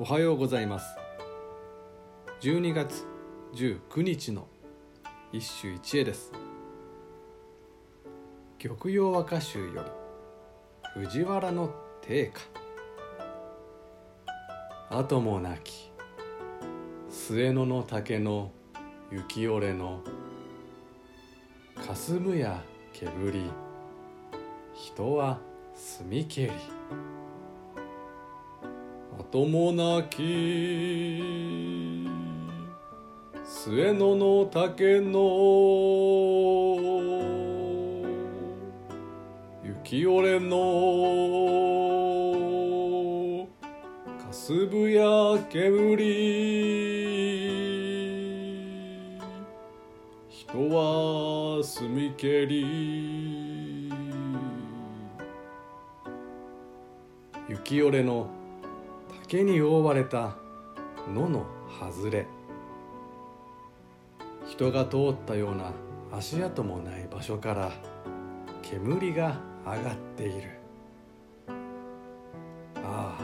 おはようございます。12月19日の一首一会です。玉葉和歌集より藤原の定家。後もなき末野の竹の雪折れの霞むや煙。人は澄みけり。後もなき末野の竹の雪折れのかすぶや煙人は澄みけり。雪折れの竹に覆われた野の外れ。人が通ったような足跡もない場所から煙が上がっている。あ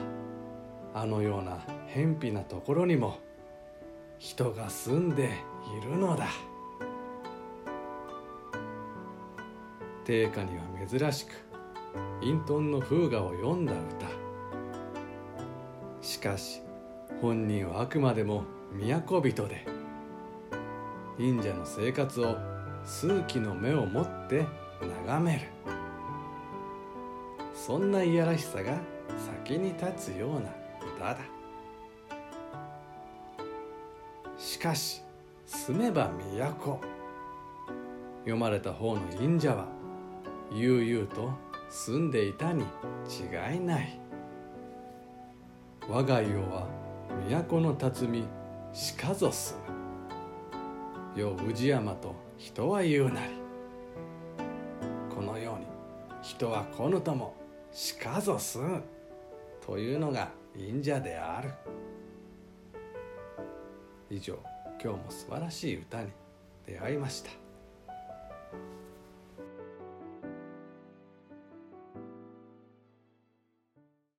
ああのような偏僻なところにも人が住んでいるのだ。定家には珍しく隠遁の風雅を読んだ歌。かし本人はあくまでも都人で忍者の生活を数奇の目を持って眺める。そんないやらしさが先に立つような歌だ。しかし住めば都。読まれた方の忍者は悠々と住んでいたに違いない。我が世は都の辰巳しかぞ住むよ氏山と人は言うなり。このように人は来ぬともしかぞ住むというのが忍者である。以上今日も素晴らしい歌に出会いました。